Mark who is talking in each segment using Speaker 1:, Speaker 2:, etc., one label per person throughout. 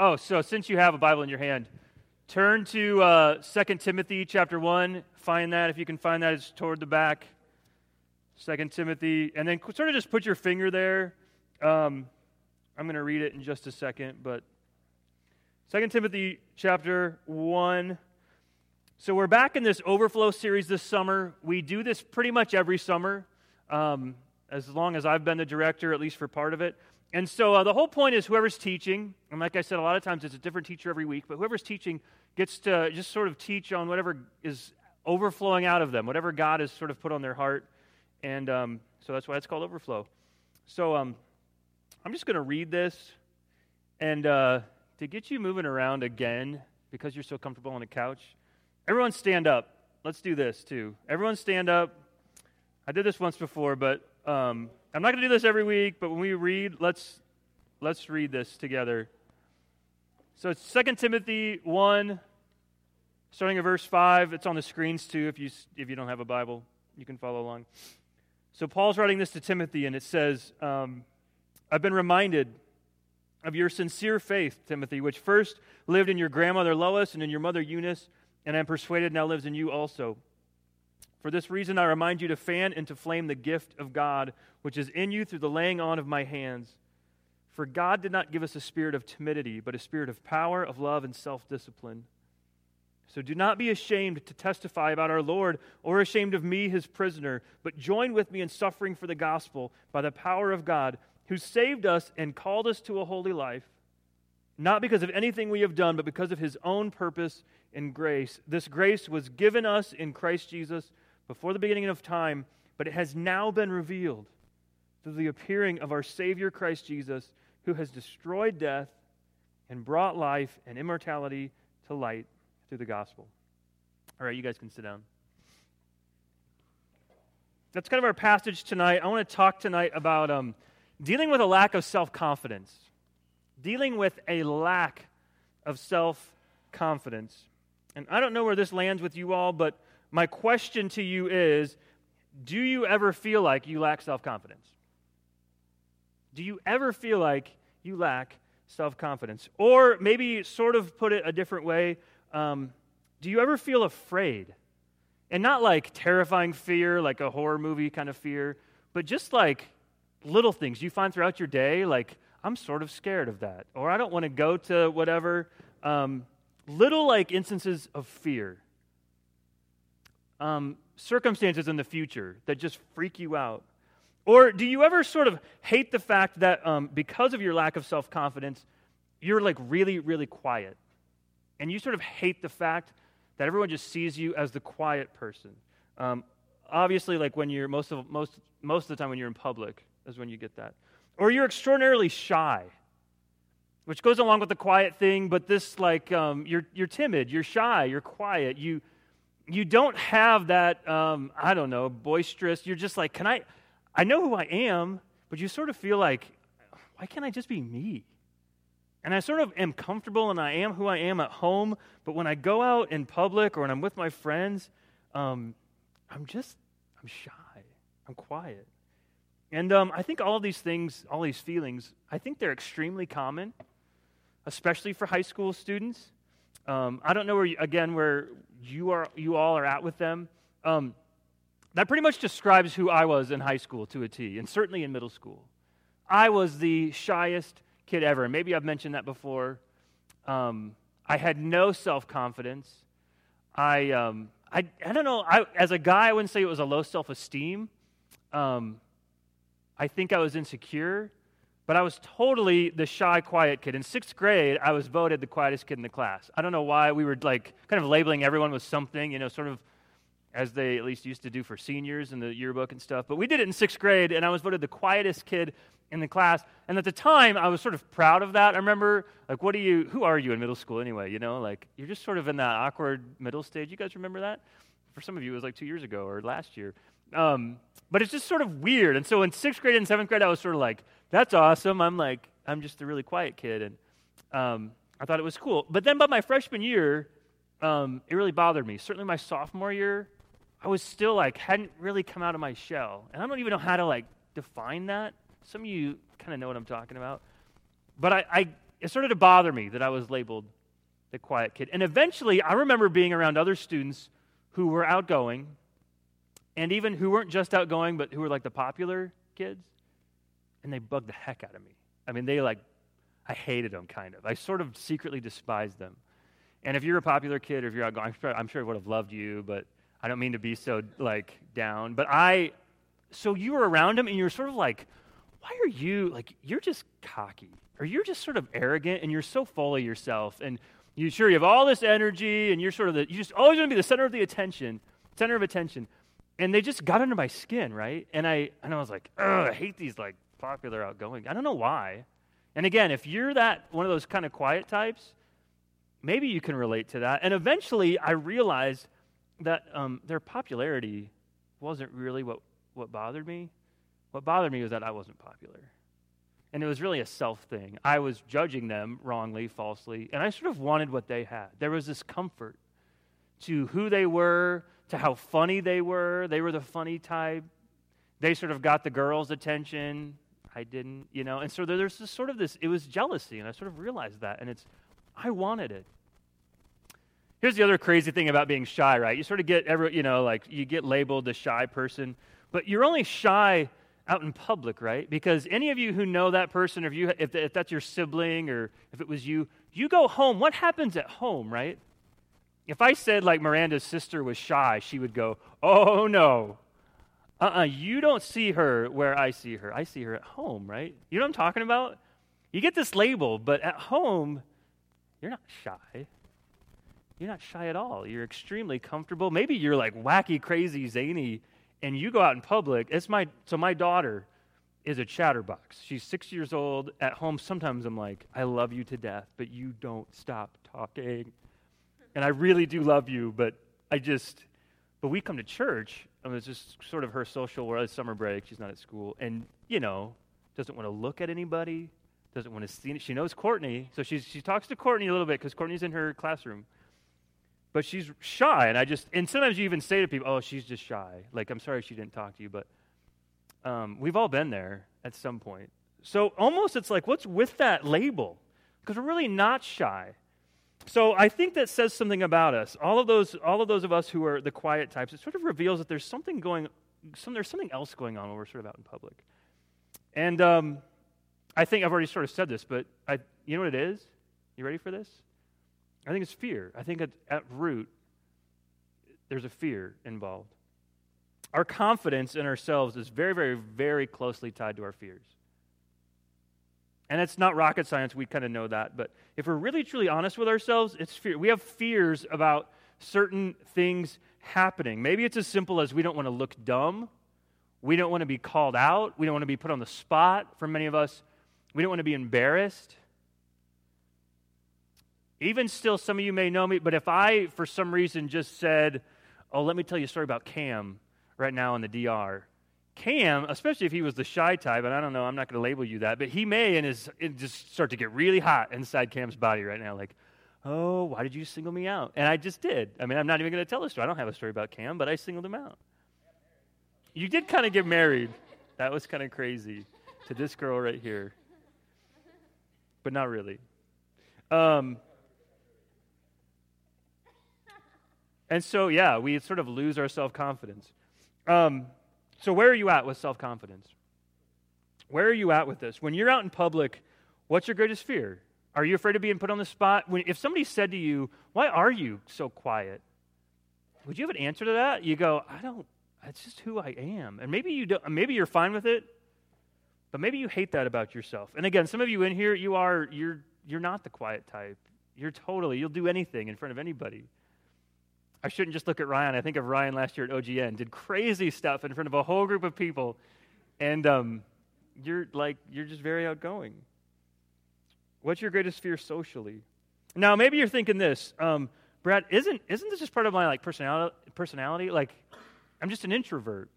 Speaker 1: Oh, so since you have a Bible in your hand, turn to uh, 2 Timothy chapter 1. Find that. If you can find that, it's toward the back. 2 Timothy. And then sort of just put your finger there. Um, I'm going to read it in just a second, but 2 Timothy chapter 1. So we're back in this overflow series this summer. We do this pretty much every summer, um, as long as I've been the director, at least for part of it. And so uh, the whole point is whoever's teaching, and like I said, a lot of times it's a different teacher every week, but whoever's teaching gets to just sort of teach on whatever is overflowing out of them, whatever God has sort of put on their heart. And um, so that's why it's called overflow. So um, I'm just going to read this. And uh, to get you moving around again, because you're so comfortable on the couch, Everyone stand up. Let's do this too. Everyone stand up. I did this once before, but um, I'm not going to do this every week. But when we read, let's let's read this together. So it's 2 Timothy 1, starting at verse 5. It's on the screens too if you, if you don't have a Bible. You can follow along. So Paul's writing this to Timothy, and it says, um, I've been reminded of your sincere faith, Timothy, which first lived in your grandmother Lois and in your mother Eunice and I am persuaded now lives in you also. For this reason, I remind you to fan into flame the gift of God, which is in you through the laying on of my hands. For God did not give us a spirit of timidity, but a spirit of power, of love, and self discipline. So do not be ashamed to testify about our Lord, or ashamed of me, his prisoner, but join with me in suffering for the gospel by the power of God, who saved us and called us to a holy life, not because of anything we have done, but because of his own purpose and grace. This grace was given us in Christ Jesus before the beginning of time, but it has now been revealed through the appearing of our Savior Christ Jesus, who has destroyed death and brought life and immortality to light through the gospel. All right, you guys can sit down. That's kind of our passage tonight. I want to talk tonight about um, dealing with a lack of self confidence. Dealing with a lack of self confidence. And I don't know where this lands with you all, but my question to you is do you ever feel like you lack self confidence? Do you ever feel like you lack self confidence? Or maybe sort of put it a different way, um, do you ever feel afraid? And not like terrifying fear, like a horror movie kind of fear, but just like little things you find throughout your day, like, I'm sort of scared of that. Or I don't want to go to whatever. Um, little like instances of fear, um, circumstances in the future that just freak you out? Or do you ever sort of hate the fact that um, because of your lack of self confidence, you're like really, really quiet? And you sort of hate the fact that everyone just sees you as the quiet person. Um, obviously, like when you're most of, most, most of the time when you're in public, is when you get that. Or you're extraordinarily shy which goes along with the quiet thing, but this, like, um, you're, you're timid, you're shy, you're quiet, you, you don't have that, um, I don't know, boisterous. You're just like, can I, I know who I am, but you sort of feel like, why can't I just be me? And I sort of am comfortable and I am who I am at home, but when I go out in public or when I'm with my friends, um, I'm just, I'm shy, I'm quiet. And um, I think all these things, all these feelings, I think they're extremely common especially for high school students. Um, I don't know where, you, again, where you, are, you all are at with them. Um, that pretty much describes who I was in high school to a T, and certainly in middle school. I was the shyest kid ever, and maybe I've mentioned that before. Um, I had no self confidence. I, um, I, I don't know, I, as a guy, I wouldn't say it was a low self esteem. Um, I think I was insecure but I was totally the shy, quiet kid. In sixth grade, I was voted the quietest kid in the class. I don't know why we were like kind of labeling everyone with something, you know, sort of as they at least used to do for seniors in the yearbook and stuff. But we did it in sixth grade, and I was voted the quietest kid in the class. And at the time, I was sort of proud of that. I remember, like, what are you, who are you in middle school anyway? You know, like, you're just sort of in that awkward middle stage. You guys remember that? For some of you, it was like two years ago or last year. Um, but it's just sort of weird. And so in sixth grade and seventh grade, I was sort of like, that's awesome. I'm like, I'm just a really quiet kid. And um, I thought it was cool. But then by my freshman year, um, it really bothered me. Certainly my sophomore year, I was still like, hadn't really come out of my shell. And I don't even know how to like define that. Some of you kind of know what I'm talking about. But I, I, it started to bother me that I was labeled the quiet kid. And eventually, I remember being around other students who were outgoing and even who weren't just outgoing, but who were like the popular kids. And they bugged the heck out of me. I mean, they like, I hated them kind of. I sort of secretly despised them. And if you're a popular kid or if you're outgoing, I'm sure, I'm sure I would have loved you, but I don't mean to be so like down. But I, so you were around them and you're sort of like, why are you, like, you're just cocky or you're just sort of arrogant and you're so full of yourself. And you sure you have all this energy and you're sort of the, you just always want to be the center of the attention, center of attention and they just got under my skin, right? And I and I was like, I hate these like popular outgoing. I don't know why. And again, if you're that one of those kind of quiet types, maybe you can relate to that. And eventually, I realized that um, their popularity wasn't really what what bothered me. What bothered me was that I wasn't popular. And it was really a self thing. I was judging them wrongly, falsely, and I sort of wanted what they had. There was this comfort to who they were, to how funny they were. They were the funny type. They sort of got the girls' attention. I didn't, you know. And so there's this sort of this, it was jealousy, and I sort of realized that. And it's, I wanted it. Here's the other crazy thing about being shy, right? You sort of get every, you know, like you get labeled the shy person, but you're only shy out in public, right? Because any of you who know that person, or if, you, if, if that's your sibling or if it was you, you go home. What happens at home, right? If I said, like, Miranda's sister was shy, she would go, Oh, no. Uh uh-uh, uh you don't see her where I see her. I see her at home, right? You know what I'm talking about? You get this label, but at home, you're not shy. You're not shy at all. You're extremely comfortable. Maybe you're like wacky, crazy, zany, and you go out in public. It's my so my daughter is a chatterbox. She's six years old. At home, sometimes I'm like, I love you to death, but you don't stop talking and I really do love you, but I just, but we come to church, and it's just sort of her social world, summer break, she's not at school, and, you know, doesn't want to look at anybody, doesn't want to see, she knows Courtney, so she's, she talks to Courtney a little bit because Courtney's in her classroom. But she's shy, and I just, and sometimes you even say to people, oh, she's just shy. Like, I'm sorry she didn't talk to you, but um, we've all been there at some point. So almost it's like, what's with that label? Because we're really not shy. So I think that says something about us. All of those, all of those of us who are the quiet types, it sort of reveals that there's something going, some, there's something else going on when we're sort of out in public. And um, I think I've already sort of said this, but I, you know what it is? You ready for this? I think it's fear. I think at, root, there's a fear involved. Our confidence in ourselves is very, very, very closely tied to our fears. And it's not rocket science, we kind of know that. But if we're really truly honest with ourselves, it's fear. We have fears about certain things happening. Maybe it's as simple as we don't want to look dumb. We don't want to be called out. We don't want to be put on the spot. For many of us, we don't want to be embarrassed. Even still, some of you may know me, but if I, for some reason, just said, Oh, let me tell you a story about Cam right now in the DR, Cam, especially if he was the shy type, and I don't know, I'm not going to label you that, but he may and is just start to get really hot inside Cam's body right now, like, oh, why did you single me out? And I just did. I mean, I'm not even going to tell a story. I don't have a story about Cam, but I singled him out. You did kind of get married. That was kind of crazy to this girl right here, but not really. Um, and so, yeah, we sort of lose our self confidence. Um, so, where are you at with self confidence? Where are you at with this? When you're out in public, what's your greatest fear? Are you afraid of being put on the spot? When, if somebody said to you, Why are you so quiet? Would you have an answer to that? You go, I don't, that's just who I am. And maybe, you don't, maybe you're fine with it, but maybe you hate that about yourself. And again, some of you in here, you are, you're, you're not the quiet type. You're totally, you'll do anything in front of anybody. I shouldn't just look at Ryan. I think of Ryan last year at OGN, did crazy stuff in front of a whole group of people. And um, you're like, you're just very outgoing. What's your greatest fear socially? Now, maybe you're thinking this, um, Brad, isn't, isn't this just part of my like personality, personality? Like, I'm just an introvert.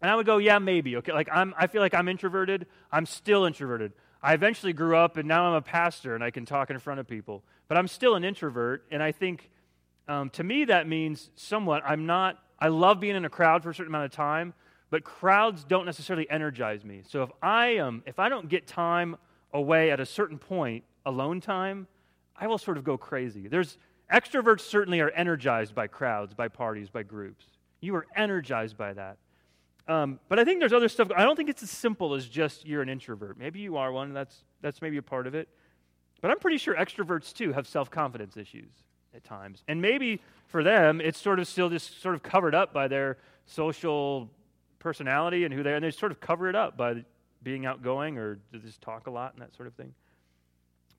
Speaker 1: And I would go, yeah, maybe. Okay, like I'm, I feel like I'm introverted. I'm still introverted. I eventually grew up, and now I'm a pastor, and I can talk in front of people. But I'm still an introvert, and I think um, to me, that means somewhat, I'm not, I love being in a crowd for a certain amount of time, but crowds don't necessarily energize me. So if I, um, if I don't get time away at a certain point alone time, I will sort of go crazy. There's extroverts certainly are energized by crowds, by parties, by groups. You are energized by that. Um, but I think there's other stuff. I don't think it's as simple as just you're an introvert. Maybe you are one. That's that's maybe a part of it. But I'm pretty sure extroverts too have self confidence issues at times. And maybe for them, it's sort of still just sort of covered up by their social personality and who they are. And they sort of cover it up by being outgoing or just talk a lot and that sort of thing.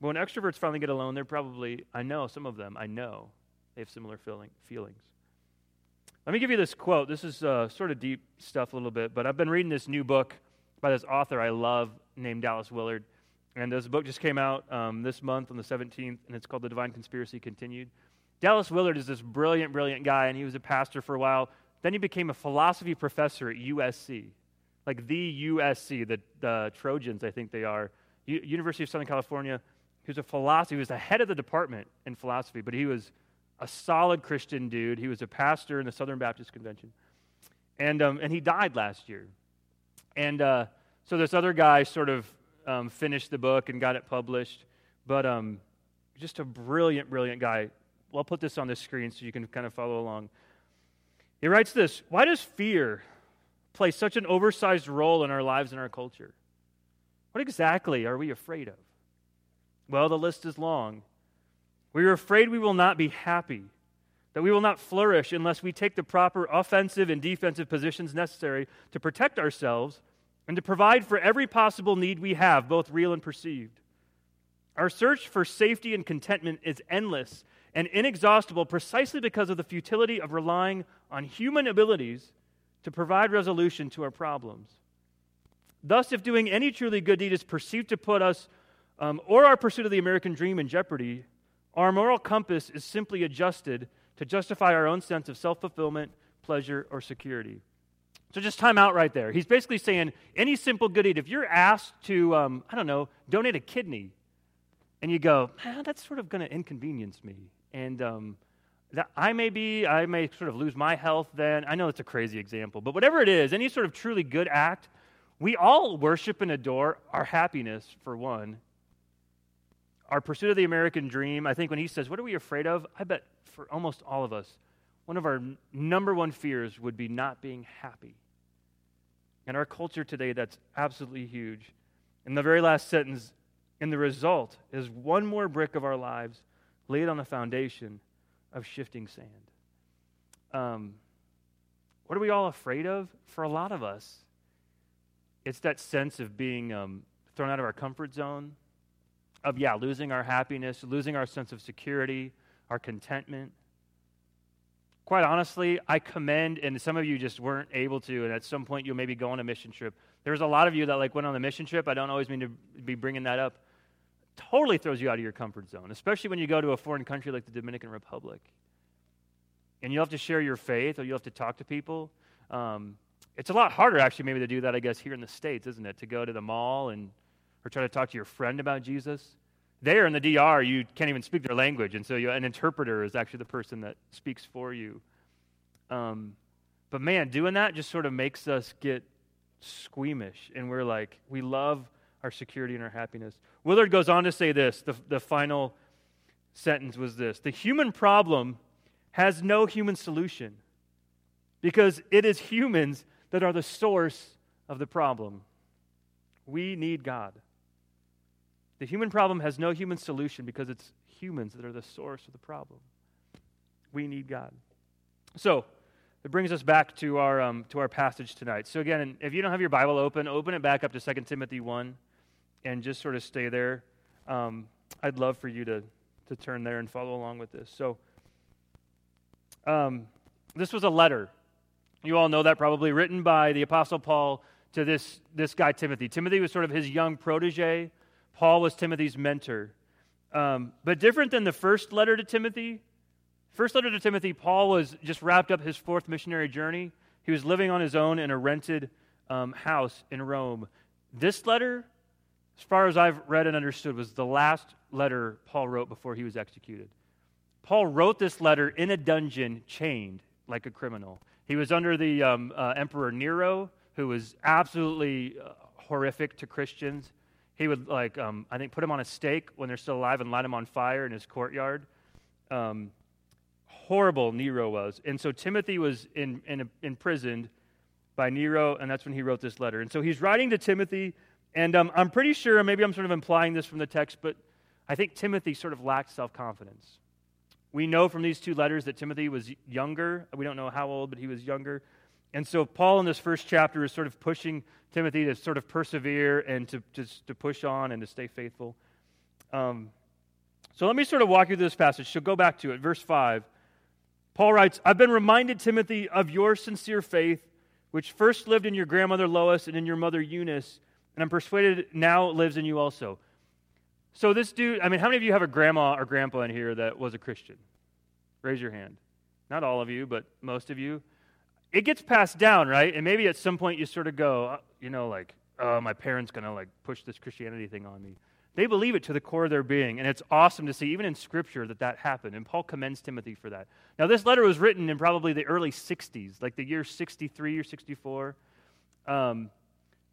Speaker 1: But when extroverts finally get alone, they're probably, I know some of them, I know they have similar feeling, feelings. Let me give you this quote. This is uh, sort of deep stuff a little bit, but I've been reading this new book by this author I love named Dallas Willard. And this book just came out um, this month on the 17th, and it's called The Divine Conspiracy Continued. Dallas Willard is this brilliant, brilliant guy, and he was a pastor for a while. Then he became a philosophy professor at USC, like the USC, the, the Trojans, I think they are. U- University of Southern California. He was a philosophy, he was the head of the department in philosophy, but he was a solid Christian dude. He was a pastor in the Southern Baptist Convention. And, um, and he died last year. And uh, so this other guy sort of um, finished the book and got it published. But um, just a brilliant, brilliant guy. Well, I'll put this on the screen so you can kind of follow along. He writes this Why does fear play such an oversized role in our lives and our culture? What exactly are we afraid of? Well, the list is long. We are afraid we will not be happy, that we will not flourish unless we take the proper offensive and defensive positions necessary to protect ourselves and to provide for every possible need we have, both real and perceived. Our search for safety and contentment is endless and inexhaustible precisely because of the futility of relying on human abilities to provide resolution to our problems. Thus, if doing any truly good deed is perceived to put us um, or our pursuit of the American dream in jeopardy, our moral compass is simply adjusted to justify our own sense of self fulfillment, pleasure, or security. So just time out right there. He's basically saying any simple good deed, if you're asked to, um, I don't know, donate a kidney, and you go, ah, that's sort of going to inconvenience me. And um, that I may be, I may sort of lose my health then. I know it's a crazy example, but whatever it is, any sort of truly good act, we all worship and adore our happiness, for one. Our pursuit of the American dream, I think when he says, What are we afraid of? I bet for almost all of us, one of our number one fears would be not being happy. In our culture today, that's absolutely huge. And the very last sentence, and the result is one more brick of our lives laid on the foundation of shifting sand. Um, what are we all afraid of? For a lot of us, it's that sense of being um, thrown out of our comfort zone, of, yeah, losing our happiness, losing our sense of security, our contentment quite honestly, I commend, and some of you just weren't able to, and at some point you'll maybe go on a mission trip. There's a lot of you that like went on a mission trip. I don't always mean to be bringing that up. Totally throws you out of your comfort zone, especially when you go to a foreign country like the Dominican Republic. And you'll have to share your faith, or you'll have to talk to people. Um, it's a lot harder, actually, maybe to do that, I guess, here in the States, isn't it? To go to the mall and or try to talk to your friend about Jesus. There in the DR, you can't even speak their language, and so you, an interpreter is actually the person that speaks for you. Um, but man, doing that just sort of makes us get squeamish, and we're like, we love our security and our happiness. Willard goes on to say this the, the final sentence was this The human problem has no human solution because it is humans that are the source of the problem. We need God. The human problem has no human solution because it's humans that are the source of the problem. We need God. So, it brings us back to our, um, to our passage tonight. So, again, if you don't have your Bible open, open it back up to 2 Timothy 1 and just sort of stay there. Um, I'd love for you to, to turn there and follow along with this. So, um, this was a letter. You all know that probably, written by the Apostle Paul to this, this guy, Timothy. Timothy was sort of his young protege. Paul was Timothy's mentor. Um, but different than the first letter to Timothy, first letter to Timothy, Paul was just wrapped up his fourth missionary journey. He was living on his own in a rented um, house in Rome. This letter, as far as I've read and understood, was the last letter Paul wrote before he was executed. Paul wrote this letter in a dungeon, chained like a criminal. He was under the um, uh, Emperor Nero, who was absolutely uh, horrific to Christians. He would, like, um, I think, put them on a stake when they're still alive and light them on fire in his courtyard. Um, horrible Nero was. And so Timothy was in, in, imprisoned by Nero, and that's when he wrote this letter. And so he's writing to Timothy, and um, I'm pretty sure, maybe I'm sort of implying this from the text, but I think Timothy sort of lacked self confidence. We know from these two letters that Timothy was younger. We don't know how old, but he was younger. And so Paul in this first chapter is sort of pushing Timothy to sort of persevere and to, to, to push on and to stay faithful. Um, so let me sort of walk you through this passage. So go back to it. Verse 5. Paul writes, I've been reminded, Timothy, of your sincere faith, which first lived in your grandmother Lois and in your mother Eunice, and I'm persuaded now lives in you also. So this dude, I mean, how many of you have a grandma or grandpa in here that was a Christian? Raise your hand. Not all of you, but most of you. It gets passed down, right? And maybe at some point you sort of go, uh, you know, like, oh, my parents going to like push this Christianity thing on me. They believe it to the core of their being, and it's awesome to see, even in Scripture, that that happened. And Paul commends Timothy for that. Now, this letter was written in probably the early 60s, like the year 63 or 64. Um,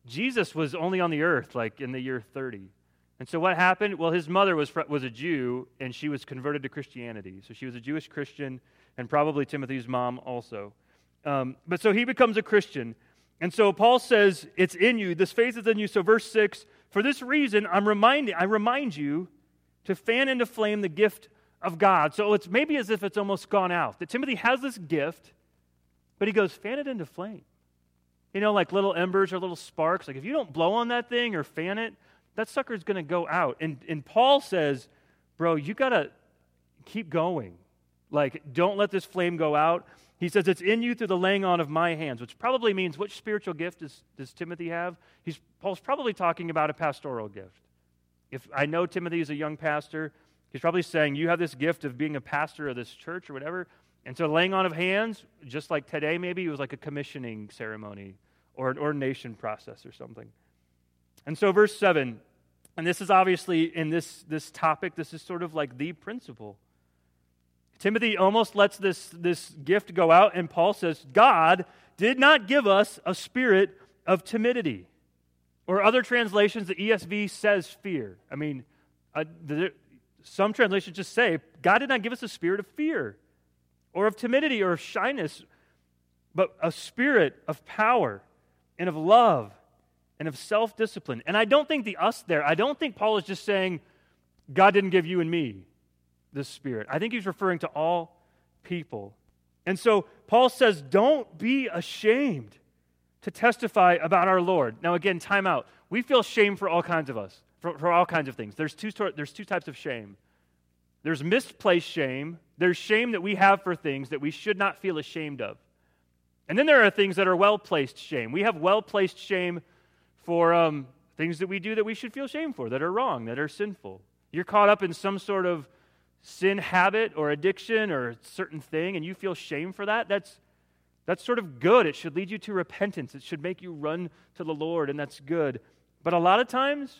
Speaker 1: Jesus was only on the earth, like in the year 30. And so what happened? Well, his mother was, was a Jew, and she was converted to Christianity. So she was a Jewish Christian, and probably Timothy's mom also. Um, but so he becomes a Christian. And so Paul says, It's in you. This faith is in you. So, verse 6 For this reason, I'm reminding, I remind you to fan into flame the gift of God. So it's maybe as if it's almost gone out. That Timothy has this gift, but he goes, Fan it into flame. You know, like little embers or little sparks. Like if you don't blow on that thing or fan it, that sucker's going to go out. And, and Paul says, Bro, you got to keep going. Like, don't let this flame go out. He says, It's in you through the laying on of my hands, which probably means which spiritual gift does, does Timothy have? He's, Paul's probably talking about a pastoral gift. If I know Timothy is a young pastor, he's probably saying, You have this gift of being a pastor of this church or whatever. And so, laying on of hands, just like today, maybe it was like a commissioning ceremony or an ordination process or something. And so, verse 7, and this is obviously in this, this topic, this is sort of like the principle. Timothy almost lets this, this gift go out, and Paul says, God did not give us a spirit of timidity. Or other translations, the ESV says fear. I mean, uh, the, some translations just say, God did not give us a spirit of fear or of timidity or of shyness, but a spirit of power and of love and of self discipline. And I don't think the us there, I don't think Paul is just saying, God didn't give you and me the Spirit. I think he's referring to all people. And so Paul says, don't be ashamed to testify about our Lord. Now, again, time out. We feel shame for all kinds of us, for, for all kinds of things. There's two, there's two types of shame there's misplaced shame, there's shame that we have for things that we should not feel ashamed of. And then there are things that are well placed shame. We have well placed shame for um, things that we do that we should feel shame for, that are wrong, that are sinful. You're caught up in some sort of sin habit or addiction or a certain thing and you feel shame for that, that's, that's sort of good. It should lead you to repentance. It should make you run to the Lord, and that's good. But a lot of times,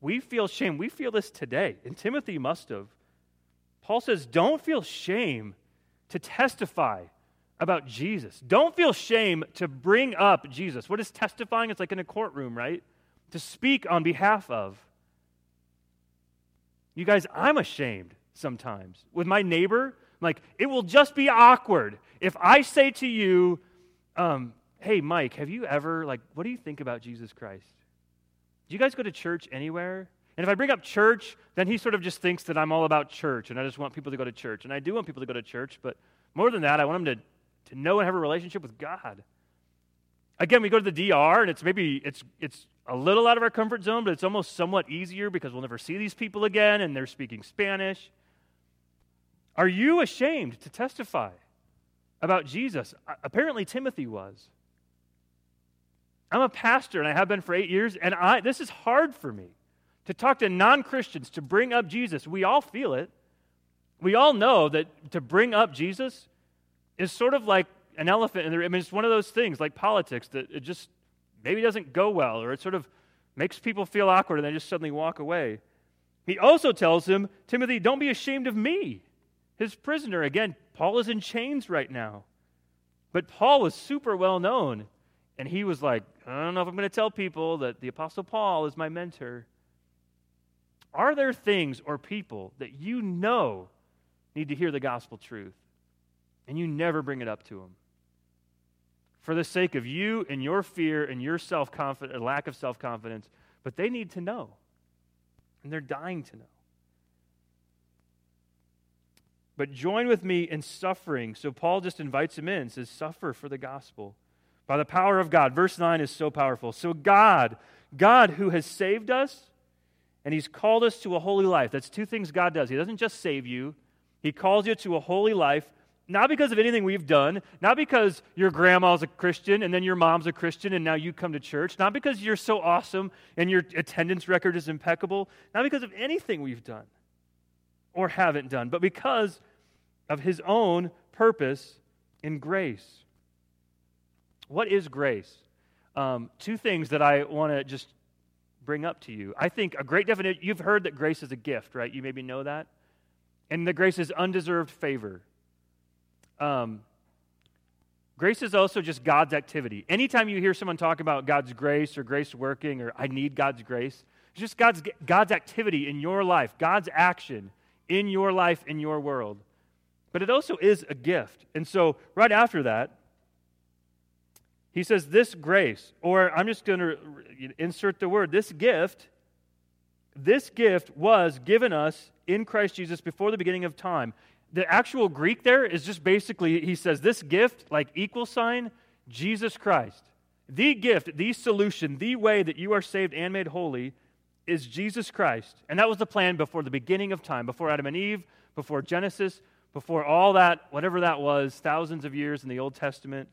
Speaker 1: we feel shame. We feel this today, and Timothy must have. Paul says, Don't feel shame to testify about Jesus. Don't feel shame to bring up Jesus. What is testifying? It's like in a courtroom, right? To speak on behalf of. You guys, I'm ashamed sometimes. With my neighbor, like, it will just be awkward if I say to you, um, hey, Mike, have you ever, like, what do you think about Jesus Christ? Do you guys go to church anywhere? And if I bring up church, then he sort of just thinks that I'm all about church and I just want people to go to church. And I do want people to go to church, but more than that, I want them to, to know and have a relationship with God. Again, we go to the DR and it's maybe it's it's a little out of our comfort zone, but it's almost somewhat easier because we'll never see these people again and they're speaking Spanish. Are you ashamed to testify about Jesus? Apparently, Timothy was. I'm a pastor and I have been for eight years, and I, this is hard for me to talk to non Christians, to bring up Jesus. We all feel it. We all know that to bring up Jesus is sort of like an elephant in the I mean, it's one of those things like politics that it just maybe doesn't go well or it sort of makes people feel awkward and they just suddenly walk away. He also tells him, Timothy, don't be ashamed of me, his prisoner. Again, Paul is in chains right now. But Paul was super well known, and he was like, I don't know if I'm going to tell people that the Apostle Paul is my mentor. Are there things or people that you know need to hear the gospel truth and you never bring it up to them? For the sake of you and your fear and your self confidence, lack of self confidence, but they need to know. And they're dying to know. But join with me in suffering. So Paul just invites him in, says, Suffer for the gospel by the power of God. Verse 9 is so powerful. So, God, God who has saved us, and He's called us to a holy life. That's two things God does. He doesn't just save you, He calls you to a holy life, not because of anything we've done, not because your grandma's a Christian and then your mom's a Christian and now you come to church, not because you're so awesome and your attendance record is impeccable, not because of anything we've done or haven't done, but because of His own purpose in grace. What is grace? Um, two things that I want to just bring up to you. I think a great definition, you've heard that grace is a gift, right? You maybe know that. And that grace is undeserved favor. Um, grace is also just God's activity. Anytime you hear someone talk about God's grace or grace working or I need God's grace, it's just God's, God's activity in your life, God's action in your life, in your world. But it also is a gift. And so, right after that, he says, This grace, or I'm just going to insert the word, this gift, this gift was given us in Christ Jesus before the beginning of time. The actual Greek there is just basically, he says, this gift, like equal sign, Jesus Christ. The gift, the solution, the way that you are saved and made holy is Jesus Christ. And that was the plan before the beginning of time, before Adam and Eve, before Genesis, before all that, whatever that was, thousands of years in the Old Testament.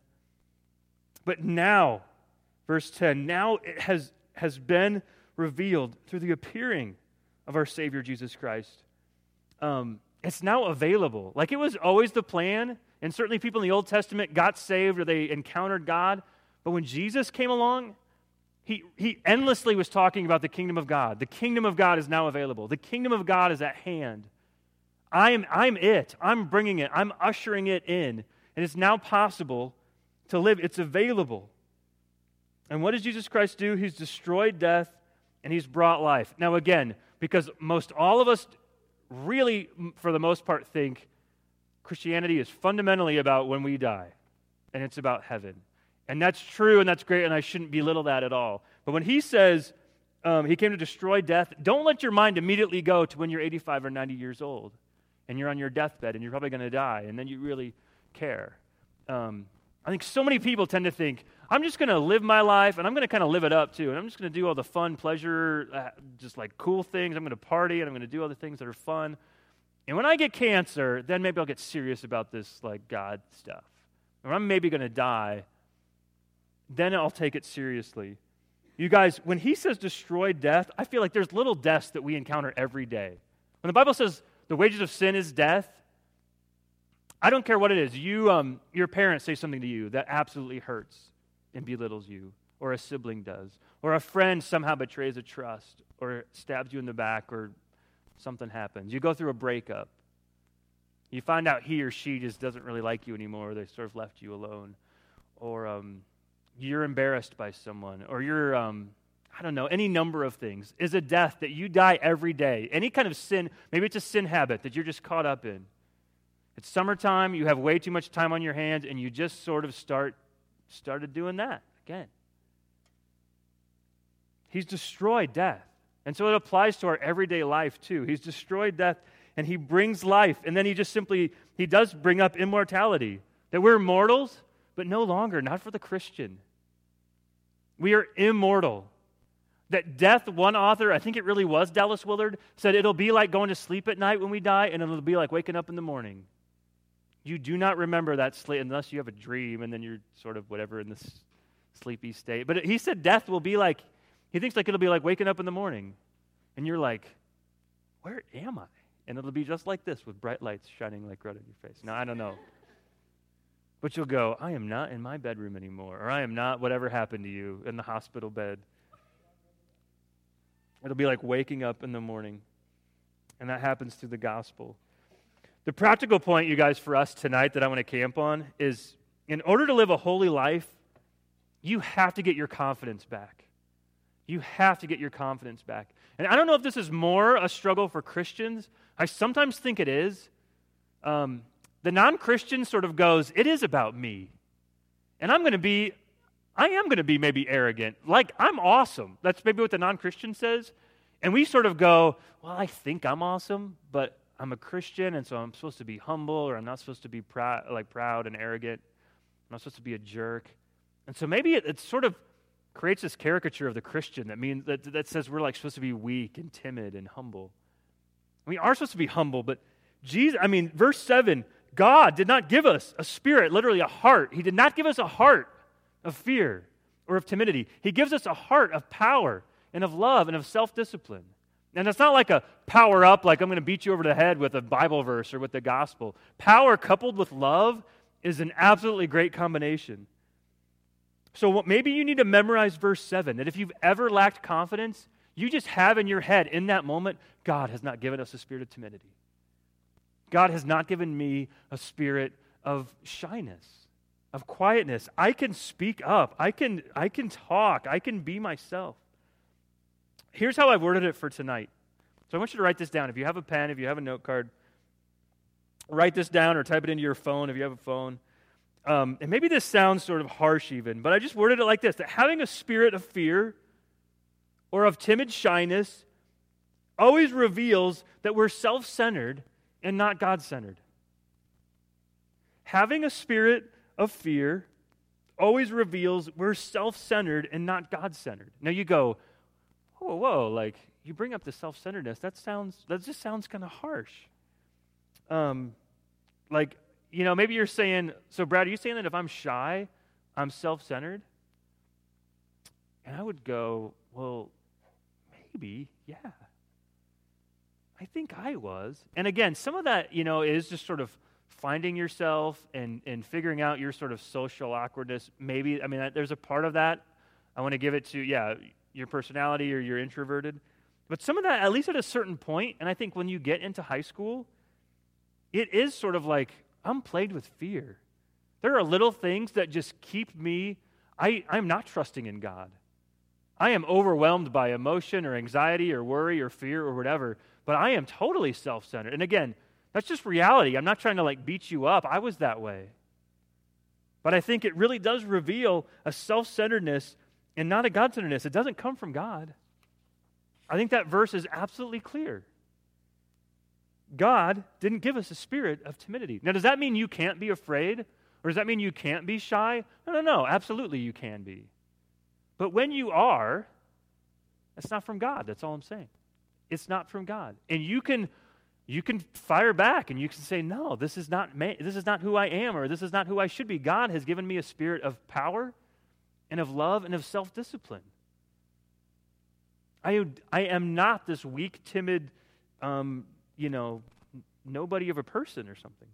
Speaker 1: But now, verse 10, now it has, has been revealed through the appearing of our Savior Jesus Christ. Um, it's now available. Like it was always the plan, and certainly people in the Old Testament got saved or they encountered God. But when Jesus came along, he, he endlessly was talking about the kingdom of God. The kingdom of God is now available. The kingdom of God is at hand. I am, I'm it. I'm bringing it. I'm ushering it in. And it's now possible to live. It's available. And what does Jesus Christ do? He's destroyed death and he's brought life. Now, again, because most all of us really, for the most part, think Christianity is fundamentally about when we die, and it's about heaven. And that's true and that's great, and I shouldn't belittle that at all. But when he says um, he came to destroy death, don't let your mind immediately go to when you're 85 or 90 years old and you're on your deathbed and you're probably going to die, and then you really care. Um, I think so many people tend to think, I'm just going to live my life and I'm going to kind of live it up too. And I'm just going to do all the fun, pleasure, uh, just like cool things. I'm going to party and I'm going to do all the things that are fun. And when I get cancer, then maybe I'll get serious about this like God stuff. Or I'm maybe going to die. Then I'll take it seriously. You guys, when he says destroy death, I feel like there's little deaths that we encounter every day. When the Bible says the wages of sin is death, I don't care what it is. You, um, your parents say something to you that absolutely hurts and belittles you, or a sibling does, or a friend somehow betrays a trust, or stabs you in the back, or something happens. You go through a breakup. You find out he or she just doesn't really like you anymore. They sort of left you alone. Or um, you're embarrassed by someone. Or you're, um, I don't know, any number of things. Is a death that you die every day. Any kind of sin, maybe it's a sin habit that you're just caught up in. It's summertime, you have way too much time on your hands, and you just sort of start started doing that again. He's destroyed death. And so it applies to our everyday life too. He's destroyed death and he brings life. And then he just simply he does bring up immortality. That we're mortals, but no longer, not for the Christian. We are immortal. That death, one author, I think it really was Dallas Willard, said it'll be like going to sleep at night when we die, and it'll be like waking up in the morning. You do not remember that sleep unless you have a dream and then you're sort of whatever in this sleepy state. But he said death will be like, he thinks like it'll be like waking up in the morning. And you're like, where am I? And it'll be just like this with bright lights shining like right in your face. Now, I don't know. But you'll go, I am not in my bedroom anymore, or I am not whatever happened to you in the hospital bed. It'll be like waking up in the morning. And that happens through the gospel. The practical point, you guys, for us tonight that I want to camp on is in order to live a holy life, you have to get your confidence back. You have to get your confidence back. And I don't know if this is more a struggle for Christians. I sometimes think it is. Um, the non Christian sort of goes, It is about me. And I'm going to be, I am going to be maybe arrogant. Like, I'm awesome. That's maybe what the non Christian says. And we sort of go, Well, I think I'm awesome, but I'm a Christian, and so I'm supposed to be humble, or I'm not supposed to be proud, like proud and arrogant. I'm not supposed to be a jerk. And so maybe it, it sort of creates this caricature of the Christian that means that, that says we're like supposed to be weak and timid and humble. We are supposed to be humble, but Jesus, I mean, verse 7 God did not give us a spirit, literally a heart. He did not give us a heart of fear or of timidity. He gives us a heart of power and of love and of self discipline. And it's not like a power up, like I'm going to beat you over the head with a Bible verse or with the gospel. Power coupled with love is an absolutely great combination. So what, maybe you need to memorize verse 7 that if you've ever lacked confidence, you just have in your head in that moment, God has not given us a spirit of timidity. God has not given me a spirit of shyness, of quietness. I can speak up. I can, I can talk. I can be myself. Here's how I've worded it for tonight. So I want you to write this down. If you have a pen, if you have a note card, write this down or type it into your phone if you have a phone. Um, and maybe this sounds sort of harsh even, but I just worded it like this that having a spirit of fear or of timid shyness always reveals that we're self centered and not God centered. Having a spirit of fear always reveals we're self centered and not God centered. Now you go, whoa, whoa, like you bring up the self centeredness. That sounds, that just sounds kind of harsh. Um, like, you know, maybe you're saying, so Brad, are you saying that if I'm shy, I'm self centered? And I would go, well, maybe, yeah. I think I was. And again, some of that, you know, is just sort of finding yourself and, and figuring out your sort of social awkwardness. Maybe, I mean, there's a part of that. I want to give it to, yeah, your personality or you're introverted. But some of that, at least at a certain point, and I think when you get into high school, it is sort of like I'm plagued with fear. There are little things that just keep me, I, I'm not trusting in God. I am overwhelmed by emotion or anxiety or worry or fear or whatever but I am totally self centered. And again, that's just reality. I'm not trying to like beat you up. I was that way. But I think it really does reveal a self centeredness and not a God centeredness. It doesn't come from God. I think that verse is absolutely clear. God didn't give us a spirit of timidity. Now, does that mean you can't be afraid? Or does that mean you can't be shy? No, no, no. Absolutely, you can be. But when you are, that's not from God. That's all I'm saying it's not from God. And you can you can fire back and you can say, "No, this is not this is not who I am or this is not who I should be. God has given me a spirit of power and of love and of self-discipline. I I am not this weak, timid um, you know, nobody of a person or something.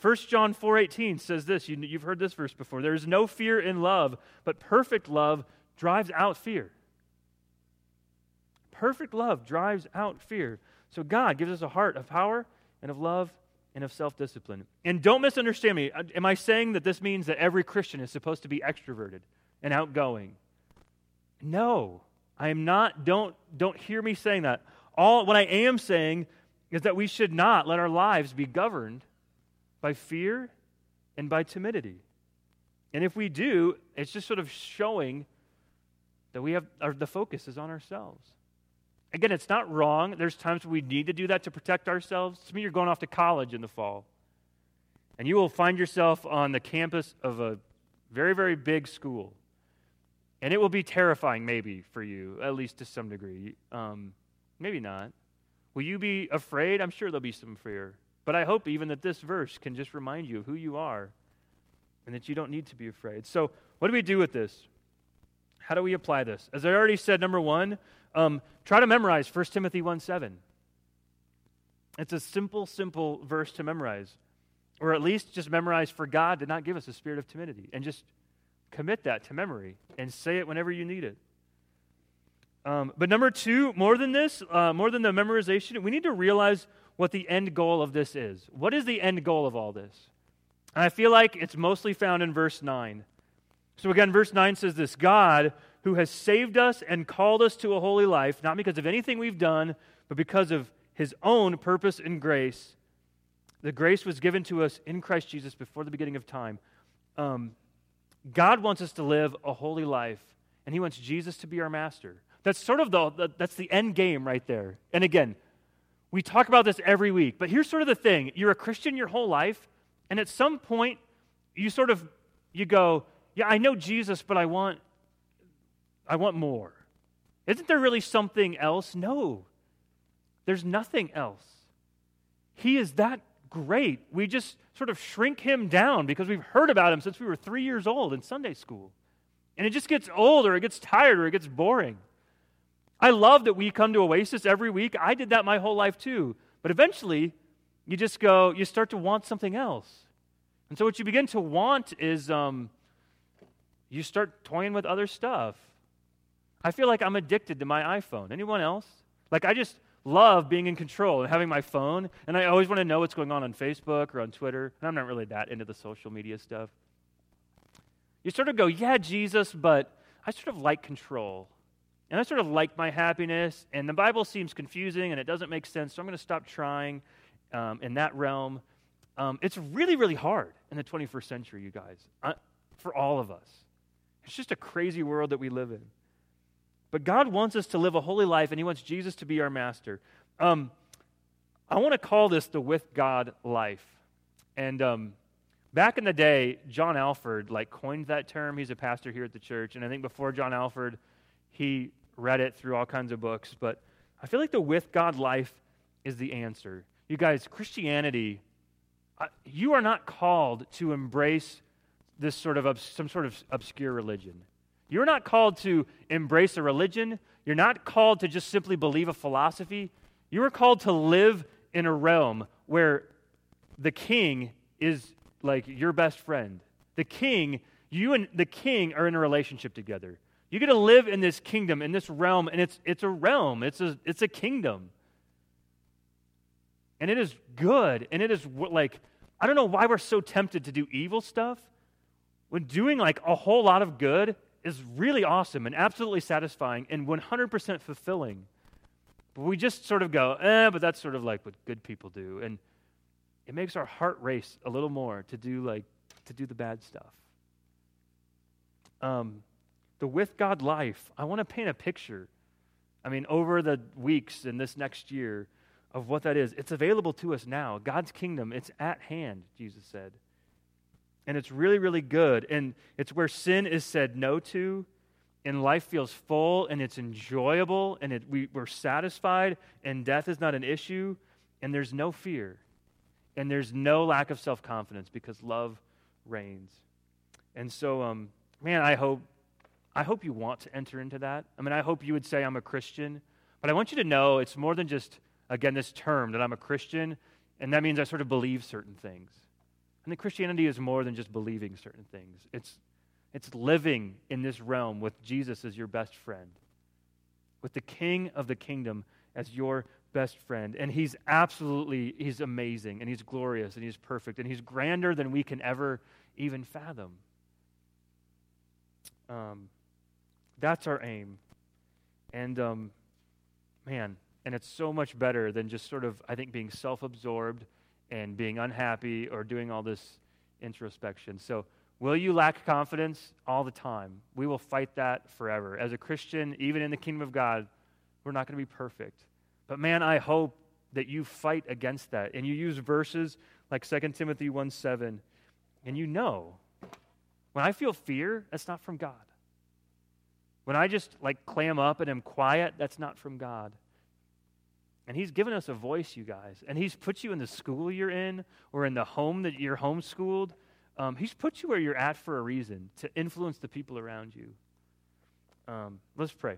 Speaker 1: 1 John 4:18 says this, you, you've heard this verse before. There is no fear in love, but perfect love drives out fear. Perfect love drives out fear. So God gives us a heart of power and of love and of self discipline. And don't misunderstand me. Am I saying that this means that every Christian is supposed to be extroverted and outgoing? No, I am not. Don't, don't hear me saying that. All what I am saying is that we should not let our lives be governed by fear and by timidity. And if we do, it's just sort of showing that we have our, the focus is on ourselves. Again, it's not wrong. There's times we need to do that to protect ourselves. Some of you are going off to college in the fall, and you will find yourself on the campus of a very, very big school. And it will be terrifying, maybe, for you, at least to some degree. Um, maybe not. Will you be afraid? I'm sure there'll be some fear. But I hope even that this verse can just remind you of who you are and that you don't need to be afraid. So, what do we do with this? How do we apply this? As I already said, number one, um, try to memorize 1 Timothy 1 7. It's a simple, simple verse to memorize. Or at least just memorize, for God did not give us a spirit of timidity. And just commit that to memory and say it whenever you need it. Um, but number two, more than this, uh, more than the memorization, we need to realize what the end goal of this is. What is the end goal of all this? And I feel like it's mostly found in verse 9. So again, verse 9 says this God who has saved us and called us to a holy life, not because of anything we've done, but because of his own purpose and grace. The grace was given to us in Christ Jesus before the beginning of time. Um, God wants us to live a holy life, and he wants Jesus to be our master. That's sort of the, that's the end game right there. And again, we talk about this every week, but here's sort of the thing. You're a Christian your whole life, and at some point you sort of you go, "Yeah, I know Jesus, but I want I want more." Isn't there really something else? No. There's nothing else. He is that great. We just sort of shrink him down because we've heard about him since we were 3 years old in Sunday school. And it just gets old or it gets tired or it gets boring. I love that we come to Oasis every week. I did that my whole life too. But eventually, you just go, you start to want something else. And so, what you begin to want is um, you start toying with other stuff. I feel like I'm addicted to my iPhone. Anyone else? Like, I just love being in control and having my phone, and I always want to know what's going on on Facebook or on Twitter. And I'm not really that into the social media stuff. You sort of go, yeah, Jesus, but I sort of like control. And I sort of like my happiness, and the Bible seems confusing and it doesn't make sense, so I'm going to stop trying um, in that realm. Um, it's really, really hard in the 21st century, you guys, uh, for all of us. It's just a crazy world that we live in. But God wants us to live a holy life, and He wants Jesus to be our master. Um, I want to call this the with God life. And um, back in the day, John Alford like coined that term. He's a pastor here at the church, and I think before John Alford, he read it through all kinds of books, but I feel like the with God life is the answer. You guys, Christianity, you are not called to embrace this sort of some sort of obscure religion. You're not called to embrace a religion. You're not called to just simply believe a philosophy. You are called to live in a realm where the king is like your best friend. The king, you and the king are in a relationship together. You get to live in this kingdom, in this realm, and it's, it's a realm, it's a, it's a kingdom. And it is good, and it is like, I don't know why we're so tempted to do evil stuff when doing like a whole lot of good is really awesome and absolutely satisfying and 100% fulfilling. But we just sort of go, eh, but that's sort of like what good people do. And it makes our heart race a little more to do like, to do the bad stuff. Um, the with God life, I want to paint a picture. I mean, over the weeks in this next year of what that is. It's available to us now. God's kingdom, it's at hand, Jesus said. And it's really, really good. And it's where sin is said no to, and life feels full, and it's enjoyable, and it, we, we're satisfied, and death is not an issue, and there's no fear, and there's no lack of self confidence because love reigns. And so, um, man, I hope I hope you want to enter into that. I mean, I hope you would say, I'm a Christian. But I want you to know it's more than just, again, this term that I'm a Christian, and that means I sort of believe certain things. And the Christianity is more than just believing certain things, it's, it's living in this realm with Jesus as your best friend, with the King of the kingdom as your best friend. And he's absolutely, he's amazing, and he's glorious, and he's perfect, and he's grander than we can ever even fathom. Um, that's our aim. And um, man, and it's so much better than just sort of, I think, being self absorbed and being unhappy or doing all this introspection. So, will you lack confidence all the time? We will fight that forever. As a Christian, even in the kingdom of God, we're not going to be perfect. But man, I hope that you fight against that and you use verses like 2 Timothy 1 7, and you know when I feel fear, that's not from God. When I just like clam up and am quiet, that's not from God. And He's given us a voice, you guys. And He's put you in the school you're in or in the home that you're homeschooled. Um, he's put you where you're at for a reason to influence the people around you. Um, let's pray.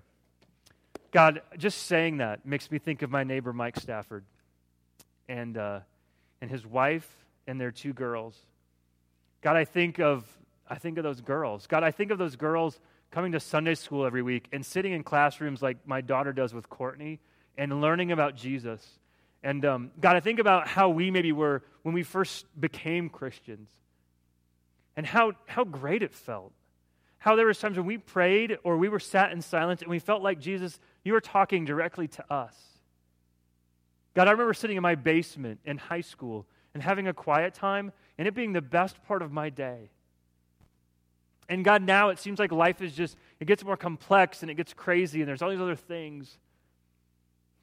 Speaker 1: God, just saying that makes me think of my neighbor Mike Stafford and, uh, and his wife and their two girls. God, I think of I think of those girls. God, I think of those girls coming to Sunday school every week and sitting in classrooms like my daughter does with Courtney and learning about Jesus. And um, God, I think about how we maybe were when we first became Christians and how, how great it felt. how there was times when we prayed or we were sat in silence and we felt like Jesus, you were talking directly to us. God, I remember sitting in my basement in high school and having a quiet time and it being the best part of my day. And God, now it seems like life is just, it gets more complex and it gets crazy and there's all these other things.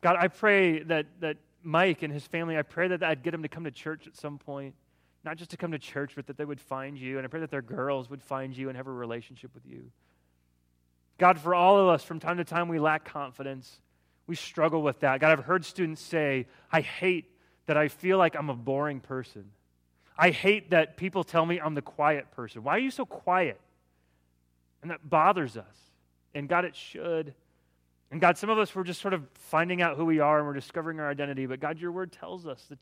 Speaker 1: God, I pray that, that Mike and his family, I pray that I'd get him to come to church at some point not just to come to church, but that they would find you. And I pray that their girls would find you and have a relationship with you. God, for all of us, from time to time, we lack confidence. We struggle with that. God, I've heard students say, I hate that I feel like I'm a boring person. I hate that people tell me I'm the quiet person. Why are you so quiet? And that bothers us. And God, it should. And God, some of us, we're just sort of finding out who we are and we're discovering our identity. But God, your word tells us that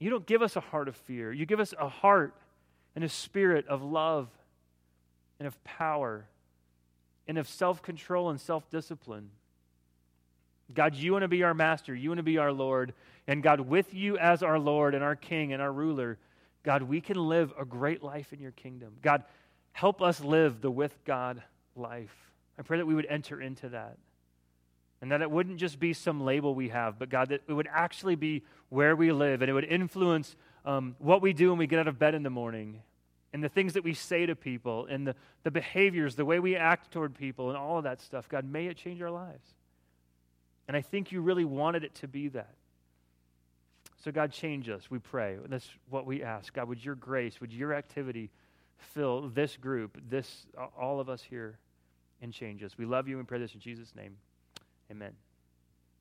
Speaker 1: you don't give us a heart of fear. You give us a heart and a spirit of love and of power and of self control and self discipline. God, you want to be our master. You want to be our Lord. And God, with you as our Lord and our King and our ruler, God, we can live a great life in your kingdom. God, help us live the with God life. I pray that we would enter into that. And that it wouldn't just be some label we have, but God, that it would actually be where we live and it would influence um, what we do when we get out of bed in the morning and the things that we say to people and the, the behaviors, the way we act toward people and all of that stuff. God, may it change our lives. And I think you really wanted it to be that. So, God, change us, we pray. That's what we ask. God, would your grace, would your activity fill this group, this all of us here, and change us? We love you and pray this in Jesus' name. Amen.